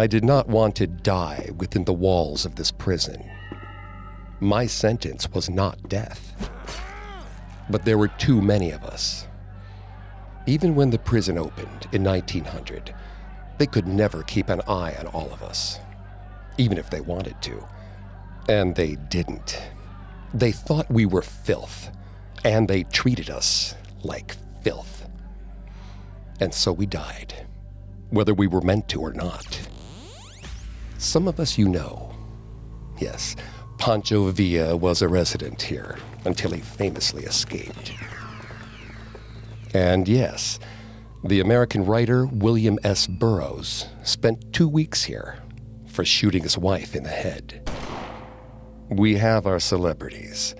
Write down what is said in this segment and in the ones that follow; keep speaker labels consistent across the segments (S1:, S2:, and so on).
S1: I did not want to die within the walls of this prison. My sentence was not death. But there were too many of us. Even when the prison opened in 1900, they could never keep an eye on all of us, even if they wanted to. And they didn't. They thought we were filth, and they treated us like filth. And so we died, whether we were meant to or not. Some of us you know. Yes, Pancho Villa was a resident here until he famously escaped. And yes, the American writer William S. Burroughs spent two weeks here for shooting his wife in the head. We have our celebrities,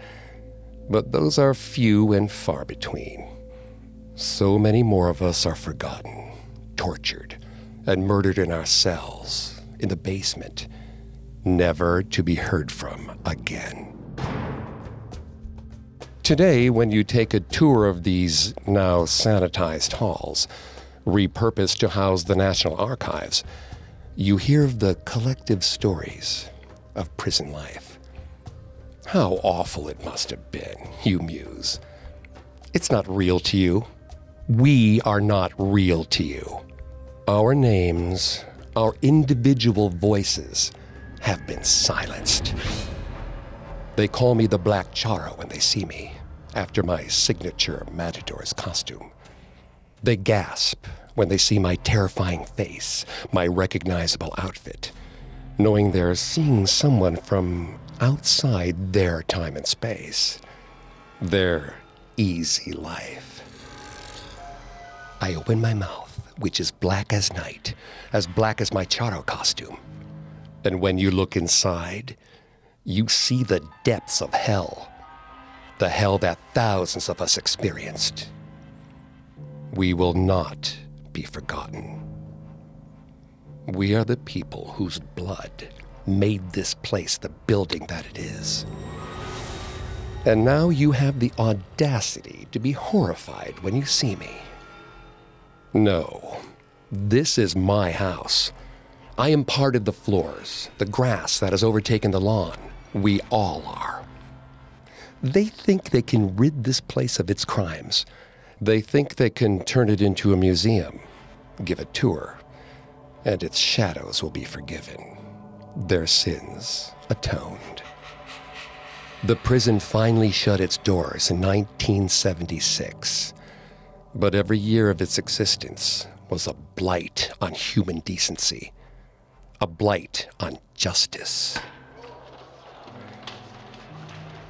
S1: but those are few and far between. So many more of us are forgotten, tortured, and murdered in our cells in the basement, never to be heard from again. Today, when you take a tour of these now sanitized halls, repurposed to house the National Archives, you hear the collective stories of prison life. How awful it must have been, you muse. It's not real to you. We are not real to you. Our names our individual voices have been silenced. They call me the Black Charro when they see me, after my signature Matador's costume. They gasp when they see my terrifying face, my recognizable outfit, knowing they're seeing someone from outside their time and space, their easy life. I open my mouth which is black as night, as black as my Charro costume. And when you look inside, you see the depths of hell, the hell that thousands of us experienced. We will not be forgotten. We are the people whose blood made this place the building that it is. And now you have the audacity to be horrified when you see me. No, this is my house. I am part of the floors, the grass that has overtaken the lawn. We all are. They think they can rid this place of its crimes. They think they can turn it into a museum, give a tour, and its shadows will be forgiven, their sins atoned. The prison finally shut its doors in 1976. But every year of its existence was a blight on human decency, a blight on justice.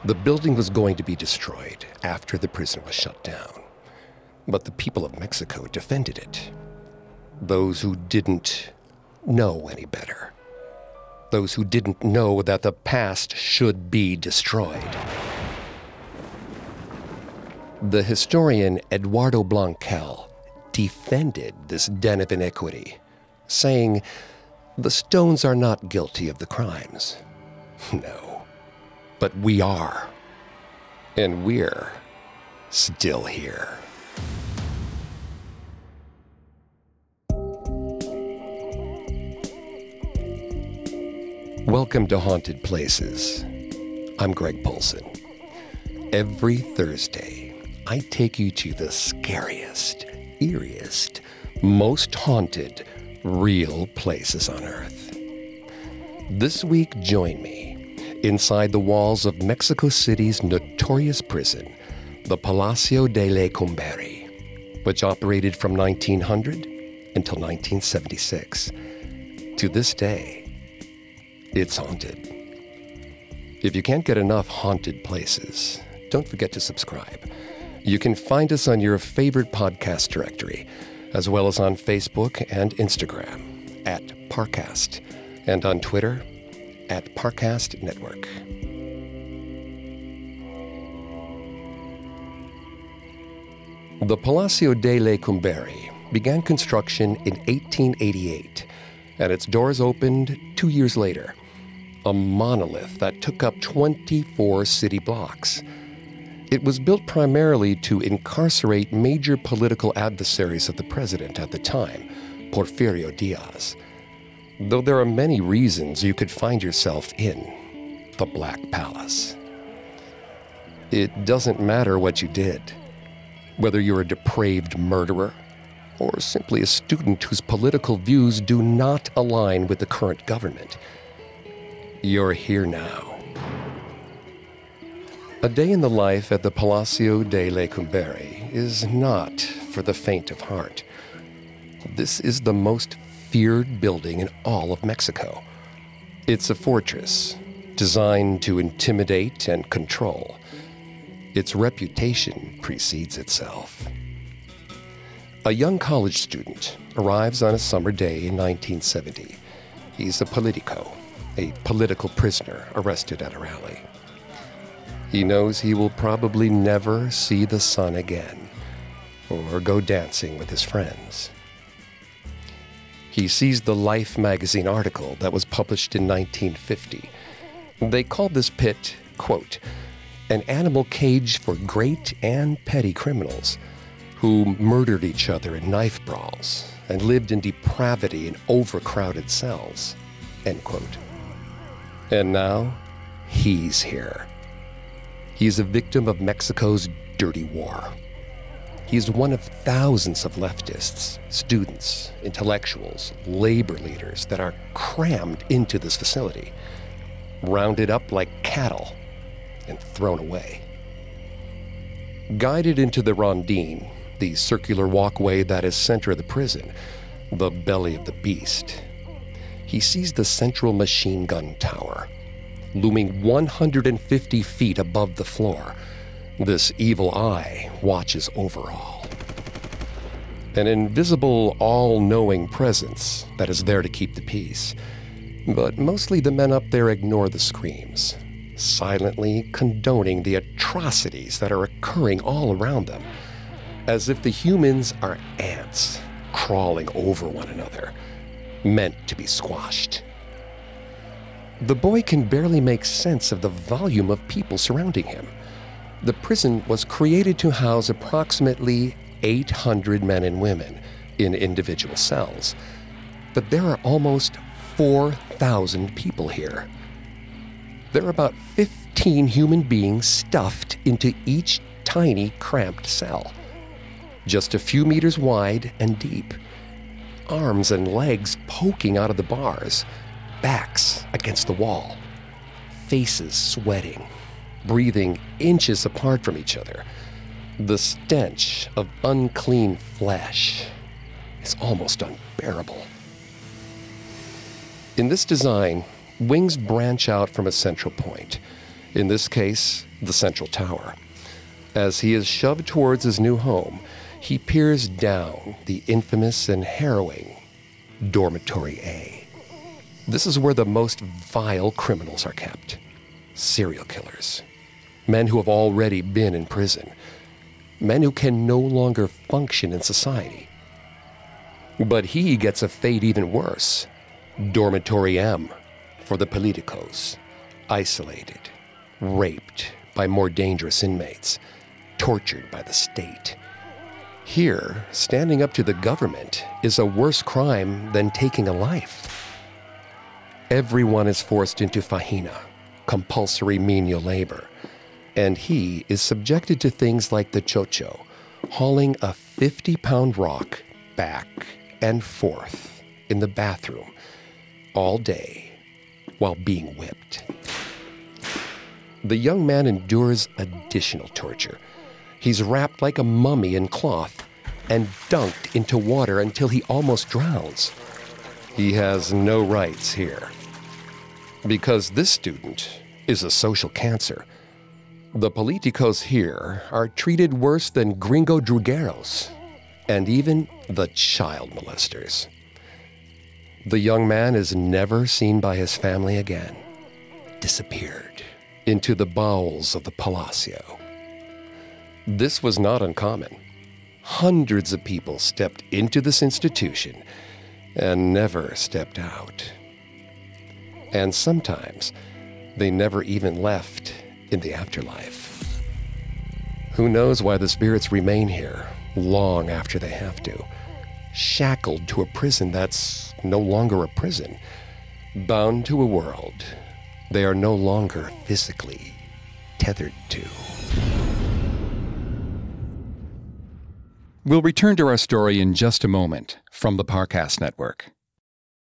S1: The building was going to be destroyed after the prison was shut down, but the people of Mexico defended it. Those who didn't know any better, those who didn't know that the past should be destroyed. The historian Eduardo Blanquel defended this den of iniquity, saying, The stones are not guilty of the crimes. No, but we are. And we're still here. Welcome to Haunted Places. I'm Greg Polcyn. Every Thursday, I take you to the scariest, eeriest, most haunted, real places on Earth. This week, join me inside the walls of Mexico City's notorious prison, the Palacio de Lecumberri, which operated from 1900 until 1976. To this day, it's haunted. If you can't get enough haunted places, don't forget to subscribe You can find us on your favorite podcast directory, as well as on Facebook and Instagram at Parcast, and on Twitter at Parcast Network. The Palacio de Lecumberri began construction in 1888, and its doors opened two years later. A monolith that took up 24 city blocks. It was built primarily to incarcerate major political adversaries of the president at the time, Porfirio Diaz. Though there are many reasons you could find yourself in the Black Palace. It doesn't matter what you did, whether you're a depraved murderer or simply a student whose political views do not align with the current government. You're here now. A day in the life at the Palacio de Lecumberri is not for the faint of heart. This is the most feared building in all of Mexico. It's a fortress designed to intimidate and control. Its reputation precedes itself. A young college student arrives on a summer day in 1970. He's a politico, a political prisoner arrested at a rally. He knows he will probably never see the sun again or go dancing with his friends. He sees the Life magazine article that was published in 1950. They called this pit, quote, an animal cage for great and petty criminals who murdered each other in knife brawls and lived in depravity in overcrowded cells. End quote. And now, he's here. He's a victim of Mexico's dirty war. He's one of thousands of leftists, students, intellectuals, labor leaders that are crammed into this facility, rounded up like cattle, and thrown away. Guided into the Rondine, the circular walkway that is center of the prison, the belly of the beast. He sees the central machine gun tower, looming 150 feet above the floor. This evil eye watches over all. An invisible, all knowing presence that is there to keep the peace. But mostly the men up there ignore the screams, silently condoning the atrocities that are occurring all around them as if the humans are ants crawling over one another, meant to be squashed. The boy can barely make sense of the volume of people surrounding him. The prison was created to house approximately 800 men and women in individual cells, but there are almost 4,000 people here. There are about 15 human beings stuffed into each tiny, cramped cell just a few meters wide and deep. Arms and legs poking out of the bars, backs against the wall, faces sweating, breathing inches apart from each other. The stench of unclean flesh is almost unbearable. In this design, wings branch out from a central point, in this case, the central tower. As he is shoved towards his new home, he peers down the infamous and harrowing Dormitory A. This is where the most vile criminals are kept. Serial killers, men who have already been in prison, men who can no longer function in society. But he gets a fate even worse. Dormitory M for the politicos, isolated, raped by more dangerous inmates, tortured by the state. Here, standing up to the government is a worse crime than taking a life. Everyone is forced into fajina, compulsory menial labor, and he is subjected to things like the chocho, hauling a 50 pound rock back and forth in the bathroom all day while being whipped. The young man endures additional torture He's wrapped like a mummy in cloth and dunked into water until he almost drowns. He has no rights here. Because this student is a social cancer. The politicos here are treated worse than gringo drugueros and even the child molesters. The young man is never seen by his family again, disappeared into the bowels of the Palacio. This was not uncommon. Hundreds of people stepped into this institution and never stepped out. And sometimes they never even left in the afterlife. Who knows why the spirits remain here long after they have to, shackled to a prison that's no longer a prison, bound to a world they are no longer physically tethered to.
S2: We'll return to our story in just a moment from the Parcast Network.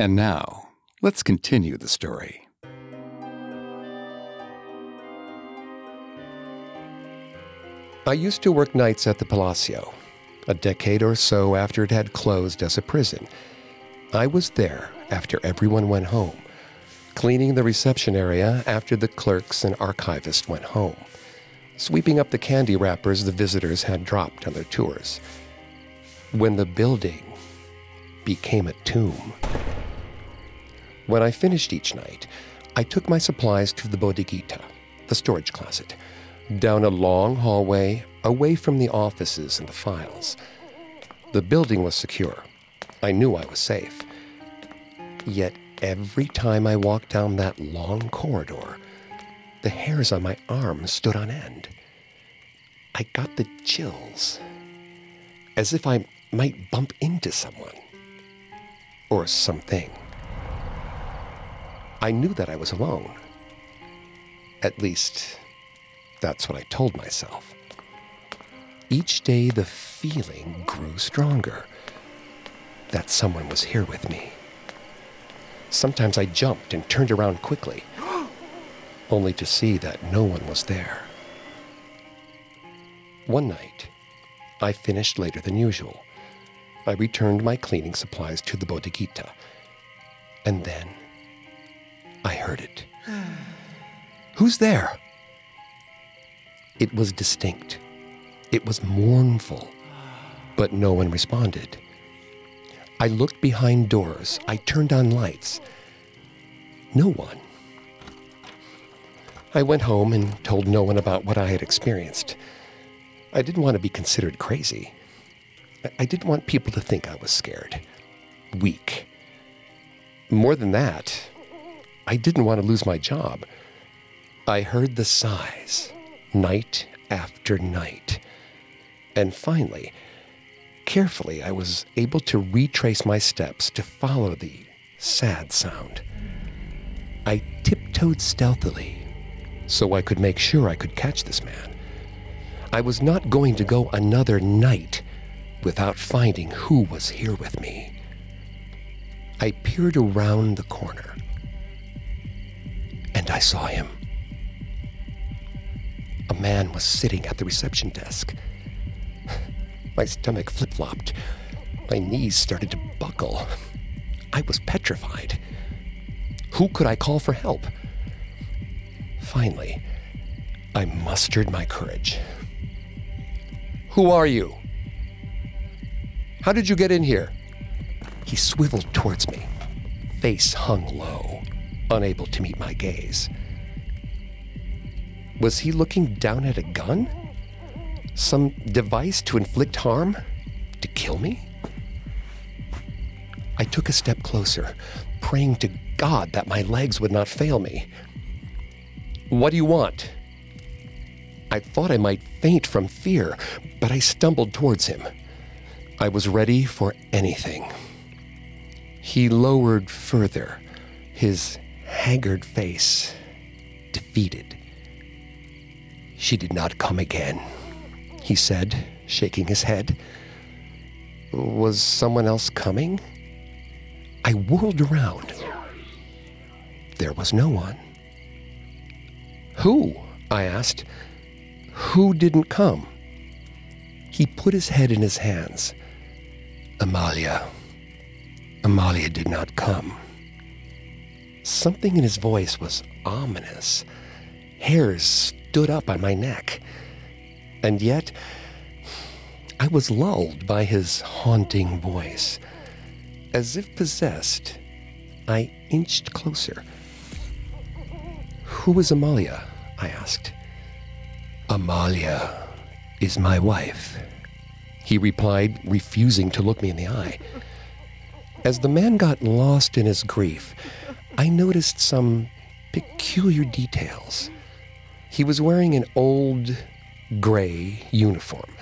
S2: And now, let's continue the story.
S1: I used to work nights at the Palacio, a decade or so after it had closed as a prison. I was there after everyone went home, cleaning the reception area after the clerks and archivists went home, sweeping up the candy wrappers the visitors had dropped on their tours. When the building became a tomb. When I finished each night, I took my supplies to the bodeguita, the storage closet, down a long hallway away from the offices and the files. The building was secure. I knew I was safe. Yet every time I walked down that long corridor, the hairs on my arms stood on end. I got the chills, as if I might bump into someone or something. I knew that I was alone. At least, that's what I told myself. Each day, the feeling grew stronger that someone was here with me. Sometimes I jumped and turned around quickly, only to see that no one was there. One night, I finished later than usual. I returned my cleaning supplies to the bodeguita, and then I heard it. Who's there? It was distinct. It was mournful, but no one responded. I looked behind doors. I turned on lights. No one. I went home and told no one about what I had experienced. I didn't want to be considered crazy. I- didn't want people to think I was scared, weak. More than that, I didn't want to lose my job. I heard the sighs night after night. And finally, carefully, I was able to retrace my steps to follow the sad sound. I tiptoed stealthily so I could make sure I could catch this man. I was not going to go another night without finding who was here with me. I peered around the corner and I saw him. A man was sitting at the reception desk. My stomach flip flopped. My knees started to buckle. I was petrified. Who could I call for help? Finally, I mustered my courage. Who are you? How did you get in here? He swiveled towards me, face hung low, unable to meet my gaze. Was he looking down at a gun? Some device to inflict harm? To kill me? I took a step closer, praying to God that my legs would not fail me. What do you want? I thought I might faint from fear, but I stumbled towards him. I was ready for anything. He lowered further, his haggard face defeated. She did not come again, he said, shaking his head. Was someone else coming? I whirled around. There was no one. Who? I asked. Who didn't come? He put his head in his hands. Amalia. Amalia did not come. Something in his voice was ominous. Hairs stood up on my neck. And yet, I was lulled by his haunting voice. As if possessed, I inched closer. Who is Amalia? I asked. Amalia is my wife, he replied, refusing to look me in the eye. As the man got lost in his grief, I noticed some peculiar details. He was wearing an old gray uniform,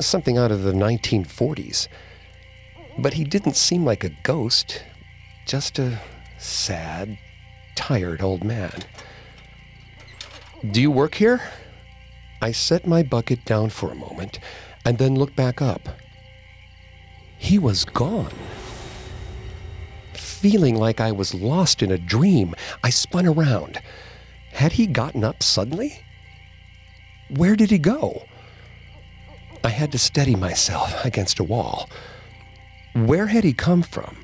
S1: something out of the 1940s. But he didn't seem like a ghost, just a sad, tired old man. Do you work here? I set my bucket down for a moment and then looked back up. He was gone. Feeling like I was lost in a dream, I spun around. Had he gotten up suddenly? Where did he go? I had to steady myself against a wall. Where had he come from?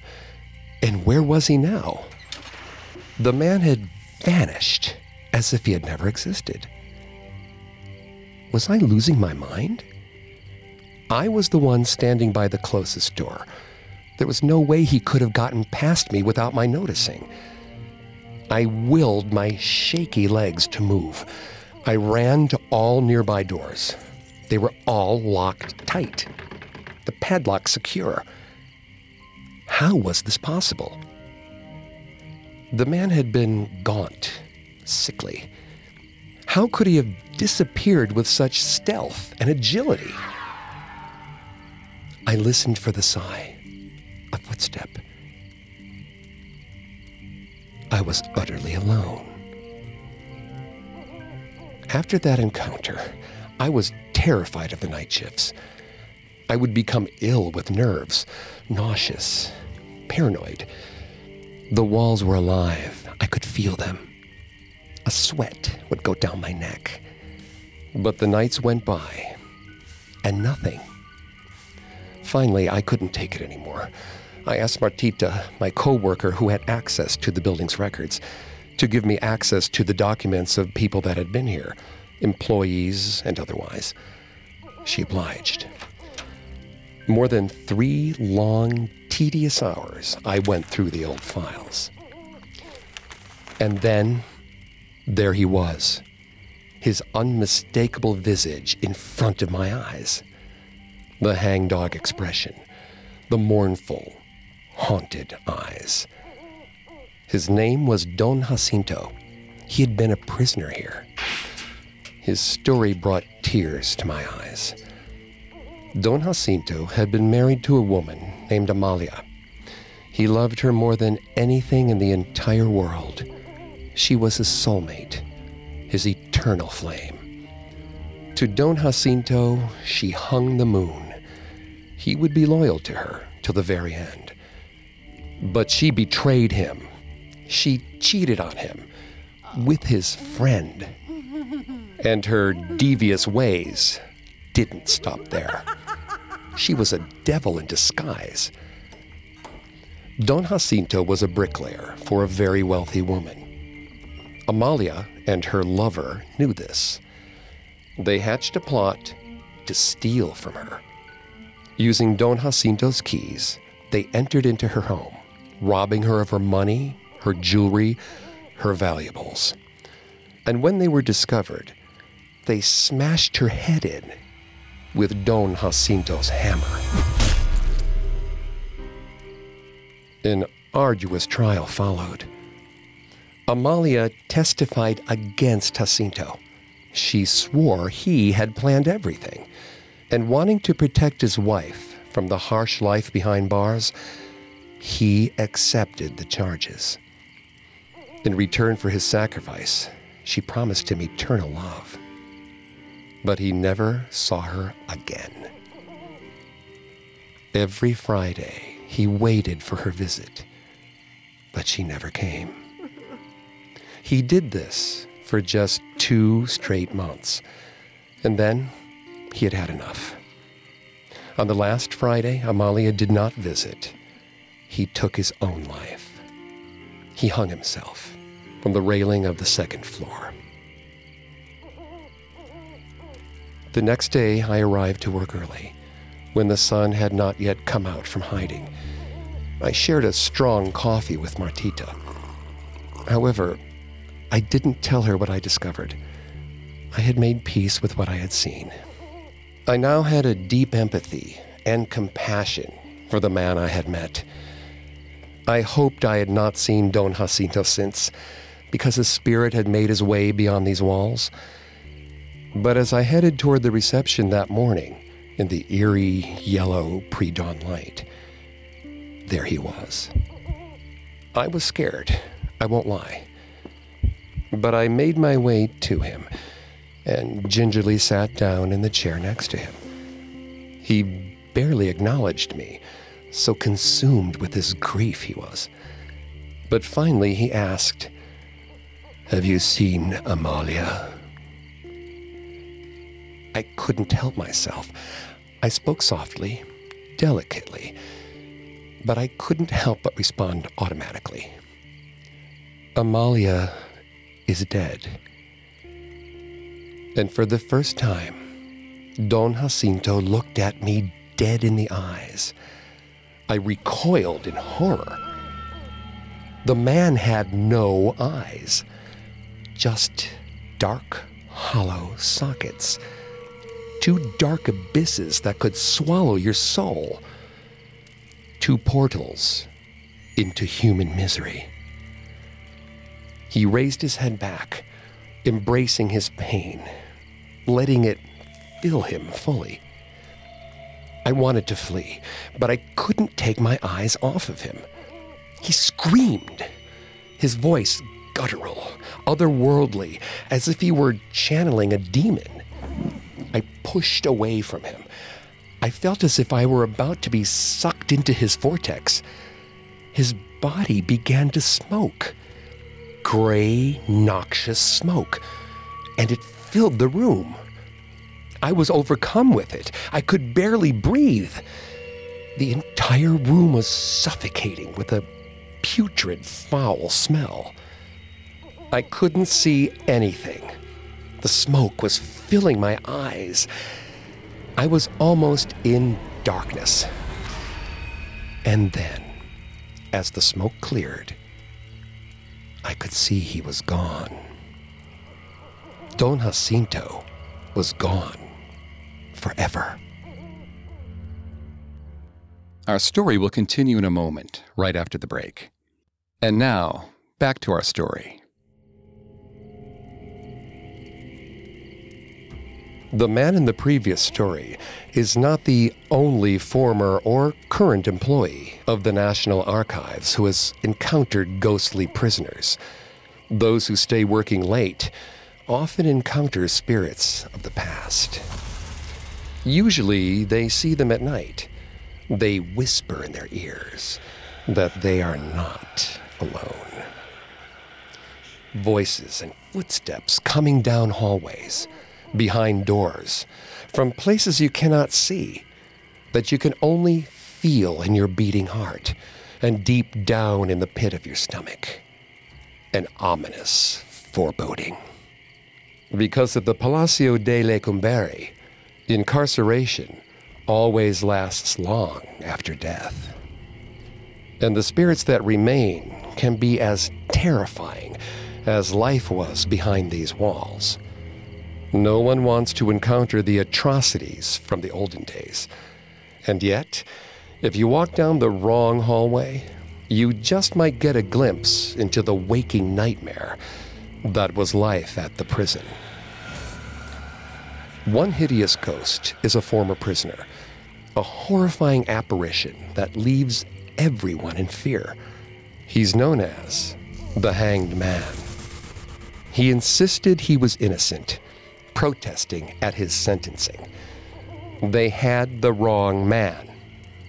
S1: And where was he now? The man had vanished as if he had never existed. Was I losing my mind? I was the one standing by the closest door. There was no way he could have gotten past me without my noticing. I willed my shaky legs to move. I ran to all nearby doors. They were all locked tight, the padlock secure. How was this possible? The man had been gaunt, sickly. How could he have disappeared with such stealth and agility? I listened for the sigh, footstep. I was utterly alone. After that encounter, I was terrified of the night shifts. I would become ill with nerves, nauseous, paranoid. The walls were alive. I could feel them. A sweat would go down my neck. But the nights went by, and nothing. Finally, I couldn't take it anymore. I asked Martita, my coworker who had access to the building's records, to give me access to the documents of people that had been here, employees and otherwise. She obliged. More than three long, tedious hours, I went through the old files. And then, there he was, his unmistakable visage in front of my eyes. The hangdog expression, the mournful, haunted eyes. His name was Don Jacinto. He had been a prisoner here. His story brought tears to my eyes. Don Jacinto had been married to a woman named Amalia. He loved her more than anything in the entire world. She was his soulmate, his eternal flame. To Don Jacinto, she hung the moon. He would be loyal to her till the very end. But she betrayed him. She cheated on him with his friend. And her devious ways didn't stop there. She was a devil in disguise. Don Jacinto was a bricklayer for a very wealthy woman. Amalia and her lover knew this. They hatched a plot to steal from her. Using Don Jacinto's keys, they entered into her home, robbing her of her money, her jewelry, her valuables. And when they were discovered, they smashed her head in with Don Jacinto's hammer. An arduous trial followed. Amalia testified against Jacinto. She swore he had planned everything, and wanting to protect his wife from the harsh life behind bars, he accepted the charges. In return for his sacrifice, she promised him eternal love. but he never saw her again. Every Friday, he waited for her visit, but she never came. He did this for just two straight months, and then he had had enough. On the last Friday, Amalia did not visit. He took his own life. He hung himself from the railing of the second floor. The next day, I arrived to work early, when the sun had not yet come out from hiding. I shared a strong coffee with Martita. However, I didn't tell her what I discovered. I had made peace with what I had seen. I now had a deep empathy and compassion for the man I had met. I hoped I had not seen Don Jacinto since, because his spirit had made his way beyond these walls. But as I headed toward the reception that morning, in the eerie yellow pre dawn light, there he was. I was scared, I won't lie. But I made my way to him and gingerly sat down in the chair next to him. He barely acknowledged me, so consumed with his grief he was. But finally he asked, Have you seen Amalia? I couldn't help myself. I spoke softly, delicately, but I couldn't help but respond automatically. Amalia is dead. And for the first time, Don Jacinto looked at me dead in the eyes. I recoiled in horror. The man had no eyes, just dark, hollow sockets. Two dark abysses that could swallow your soul. Two portals into human misery. He raised his head back, embracing his pain letting it fill him fully. I wanted to flee, but I couldn't take my eyes off of him. He screamed, his voice guttural, otherworldly, as if he were channeling a demon. I pushed away from him. I felt as if I were about to be sucked into his vortex. His body began to smoke gray, noxious smoke, and it filled the room. I was overcome with it. I could barely breathe. The entire room was suffocating with a putrid, foul smell. I couldn't see anything. The smoke was filling my eyes. I was almost in darkness. And then, as the smoke cleared, I could see he was gone. Don Jacinto was gone forever.
S2: Our story will continue in a moment, right after the break. And now, back to our story.
S1: The man in the previous story is not the only former or current employee of the National Archives who has encountered ghostly prisoners. Those who stay working late often encounter spirits of the past. Usually, they see them at night. They whisper in their ears that they are not alone. Voices and footsteps coming down hallways, behind doors, from places you cannot see, that you can only feel in your beating heart and deep down in the pit of your stomach. An ominous foreboding. Because of the Palacio de Lecumberri, incarceration always lasts long after death. And the spirits that remain can be as terrifying as life was behind these walls. No one wants to encounter the atrocities from the olden days. And yet, if you walk down the wrong hallway, you just might get a glimpse into the waking nightmare that was life at the prison. One hideous ghost is a former prisoner, a horrifying apparition that leaves everyone in fear. He's known as the Hanged Man. He insisted he was innocent, protesting at his sentencing. They had the wrong man.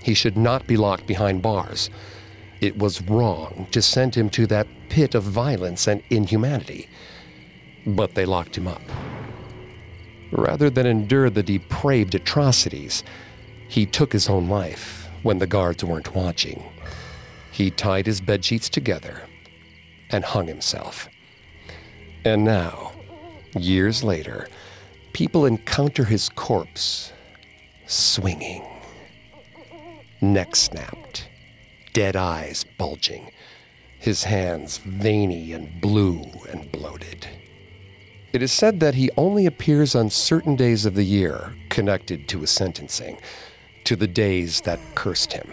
S1: He should not be locked behind bars. It was wrong to send him to that pit of violence and inhumanity. But they locked him up. Rather than endure the depraved atrocities, he took his own life when the guards weren't watching. He tied his bedsheets together and hung himself. And now, years later, people encounter his corpse swinging, neck snapped, dead eyes bulging, his hands veiny and blue and bloated. It is said that he only appears on certain days of the year connected to his sentencing, to the days that cursed him,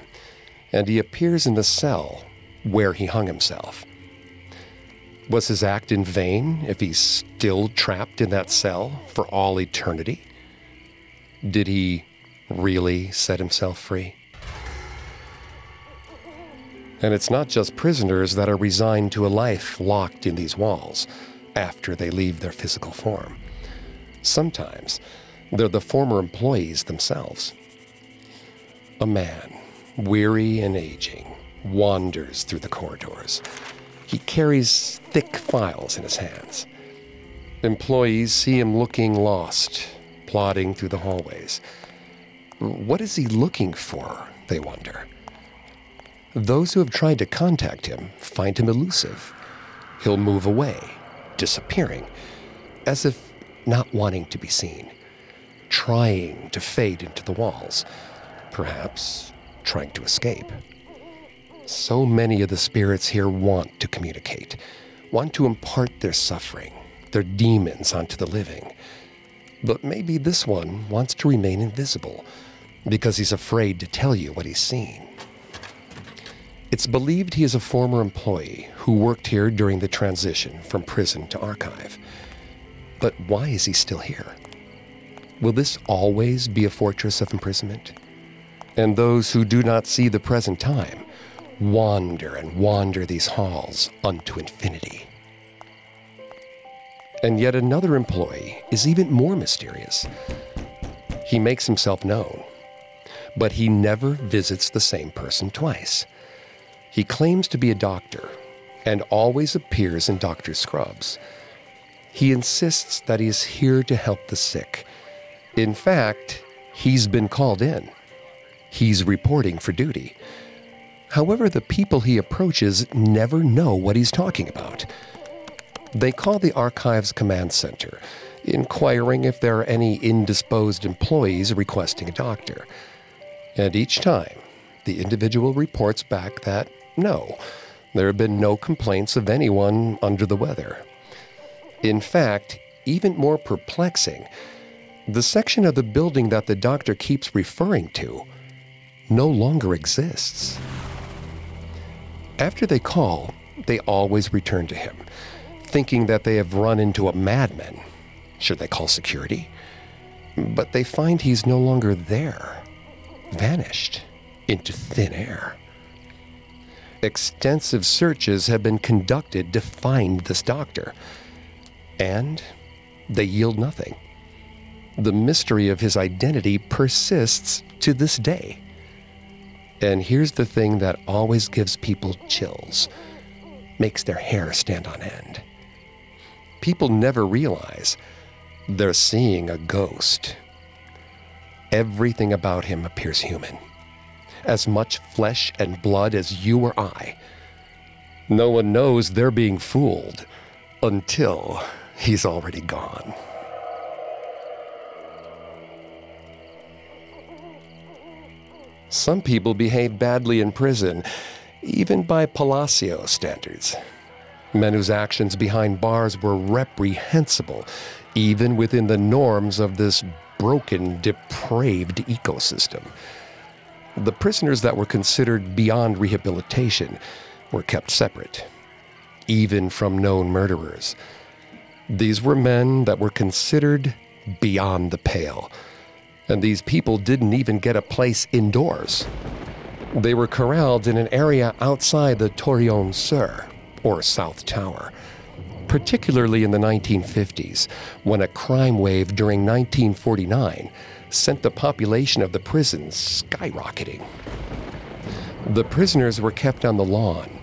S1: and he appears in the cell where he hung himself. Was his act in vain if he's still trapped in that cell for all eternity? Did he really set himself free? And it's not just prisoners that are resigned to a life locked in these walls after they leave their physical form. Sometimes they're the former employees themselves. A man, weary and aging, wanders through the corridors. He carries thick files in his hands. Employees see him looking lost, plodding through the hallways. What is he looking for, they wonder. Those who have tried to contact him find him elusive. He'll move away, disappearing, as if not wanting to be seen, trying to fade into the walls, perhaps trying to escape. So many of the spirits here want to communicate, want to impart their suffering, their demons onto the living. But maybe this one wants to remain invisible because he's afraid to tell you what he's seen. It's believed he is a former employee who worked here during the transition from prison to archive. But why is he still here? Will this always be a fortress of imprisonment? And those who do not see the present time wander and wander these halls unto infinity. And yet another employee is even more mysterious. He makes himself known, but he never visits the same person twice. He claims to be a doctor and always appears in doctor scrubs. He insists that he is here to help the sick. In fact, he's been called in. He's reporting for duty. However, the people he approaches never know what he's talking about. They call the Archives Command Center, inquiring if there are any indisposed employees requesting a doctor. And each time, the individual reports back that no, there have been no complaints of anyone under the weather. In fact, even more perplexing, the section of the building that the doctor keeps referring to no longer exists. After they call, they always return to him, thinking that they have run into a madman. Should they call security? But they find he's no longer there, vanished into thin air. Extensive searches have been conducted to find this doctor, and they yield nothing. The mystery of his identity persists to this day. And here's the thing that always gives people chills, makes their hair stand on end. People never realize they're seeing a ghost. Everything about him appears human as much flesh and blood as you or I. No one knows they're being fooled until he's already gone. Some people behave badly in prison, even by Palacio standards. Men whose actions behind bars were reprehensible, even within the norms of this broken, depraved ecosystem. The prisoners that were considered beyond rehabilitation were kept separate, even from known murderers. These were men that were considered beyond the pale, and these people didn't even get a place indoors. They were corralled in an area outside the Torreon Sur, or South Tower, particularly in the 1950s, when a crime wave during 1949 sent the population of the prison skyrocketing. The prisoners were kept on the lawn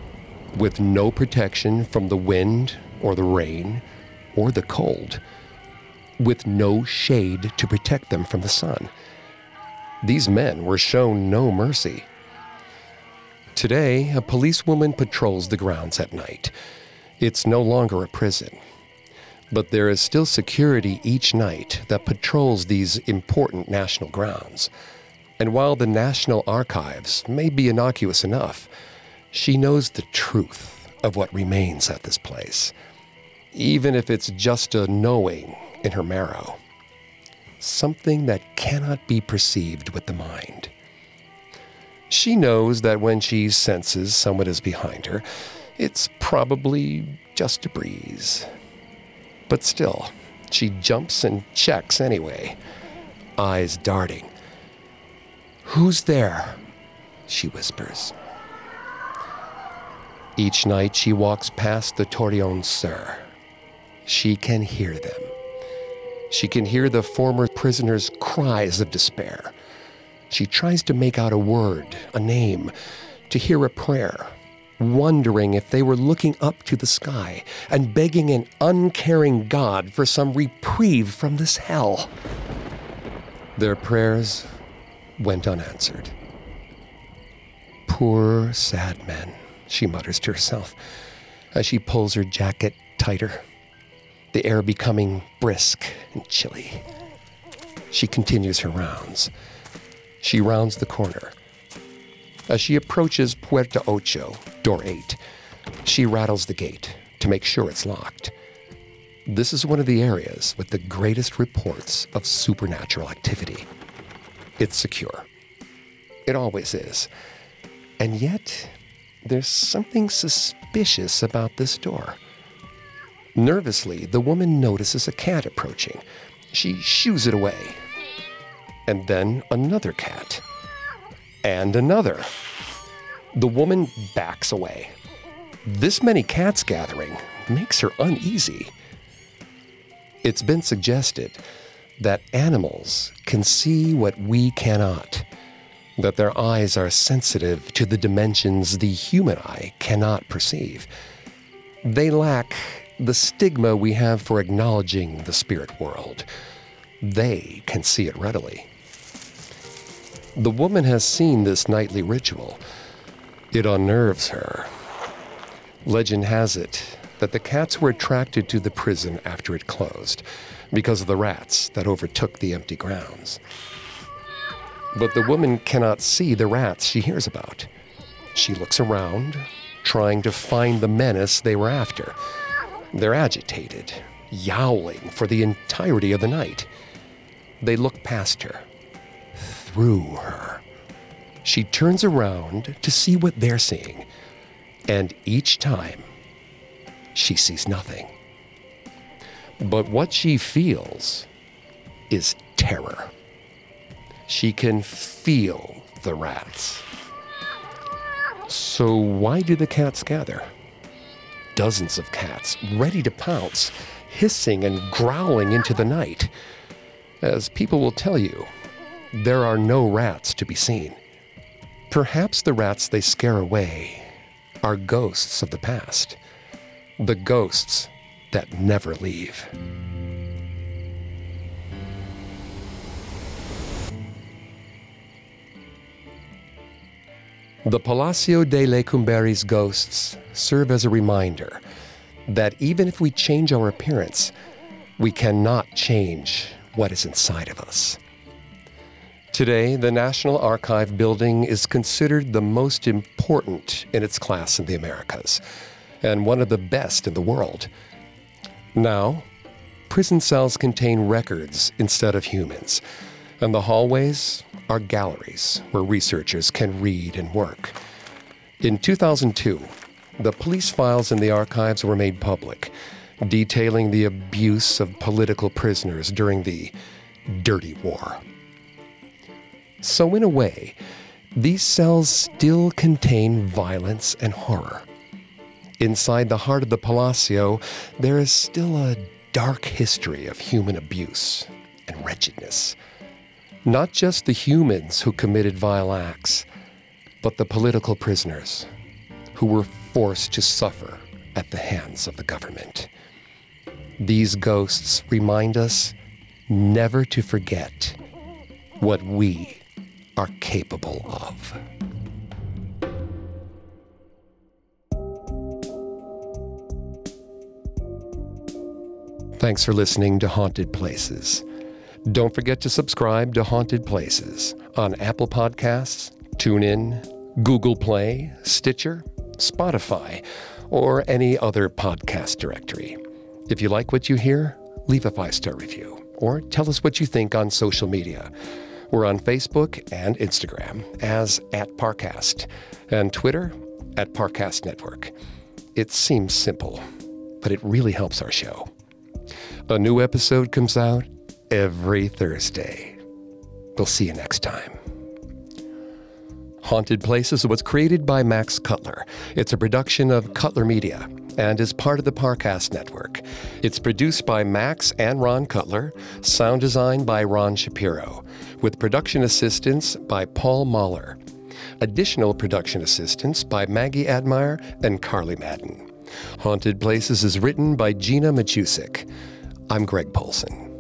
S1: with no protection from the wind or the rain or the cold, with no shade to protect them from the sun. These men were shown no mercy. Today, a policewoman patrols the grounds at night. It's no longer a prison, but there is still security each night that patrols these important national grounds. And while the National Archives may be innocuous enough, she knows the truth of what remains at this place, even if it's just a knowing in her marrow. Something that cannot be perceived with the mind. She knows that when she senses someone is behind her, it's probably just a breeze. But still, she jumps and checks anyway, eyes darting. Who's there? She whispers. Each night she walks past the Torreon Sur. She can hear them. She can hear the former prisoner's cries of despair. She tries to make out a word, a name, to hear a prayer, wondering if they were looking up to the sky and begging an uncaring God for some reprieve from this hell. Their prayers went unanswered. Poor, sad men, she mutters to herself as she pulls her jacket tighter, the air becoming brisk and chilly. She continues her rounds. She rounds the corner. As she approaches Puerta Ocho, door 8, she rattles the gate to make sure it's locked. This is one of the areas with the greatest reports of supernatural activity. It's secure. It always is. And yet, there's something suspicious about this door. Nervously, the woman notices a cat approaching. She shoos it away. And then another cat. And another. The woman backs away. This many cats gathering makes her uneasy. It's been suggested that animals can see what we cannot, that their eyes are sensitive to the dimensions the human eye cannot perceive. They lack the stigma we have for acknowledging the spirit world. They can see it readily. The woman has seen this nightly ritual. It unnerves her. Legend has it that the cats were attracted to the prison after it closed because of the rats that overtook the empty grounds. But the woman cannot see the rats she hears about. She looks around, trying to find the menace they were after. They're agitated, yowling for the entirety of the night. They look past her, through her. She turns around to see what they're seeing, and each time, she sees nothing. But what she feels is terror. She can feel the rats. So, why do the cats gather? Dozens of cats, ready to pounce, hissing and growling into the night. As people will tell you, there are no rats to be seen. Perhaps the rats they scare away are ghosts of the past, the ghosts that never leave. The Palacio de Lecumberri's ghosts serve as a reminder that even if we change our appearance, we cannot change what is inside of us. Today, the National Archive building is considered the most important in its class in the Americas and one of the best in the world. Now, prison cells contain records instead of humans, and the hallways are galleries where researchers can read and work. In 2002, the police files in the archives were made public, detailing the abuse of political prisoners during the Dirty War. So, in a way, these cells still contain violence and horror. Inside the heart of the Palacio, there is still a dark history of human abuse and wretchedness. Not just the humans who committed vile acts, but the political prisoners who were forced to suffer at the hands of the government. These ghosts remind us never to forget what we are capable of. Thanks for listening to Haunted Places. Don't forget to subscribe to Haunted Places on Apple Podcasts, TuneIn, Google Play, Stitcher, Spotify, or any other podcast directory. If you like what you hear, leave a five star review or tell us what you think on social media. We're on Facebook and Instagram as at Parcast and Twitter at Parcast Network. It seems simple, but it really helps our show. A new episode comes out every Thursday. We'll see you next time. Haunted Places was created by Max Cutler. It's a production of Cutler Media and is part of the Parcast Network. It's produced by Max and Ron Cutler, sound design by Ron Shapiro, with production assistance by Paul Mahler. Additional production assistance by Maggie Admire and Carly Madden. Haunted Places is written by Gina Matusik. I'm Greg Polcyn.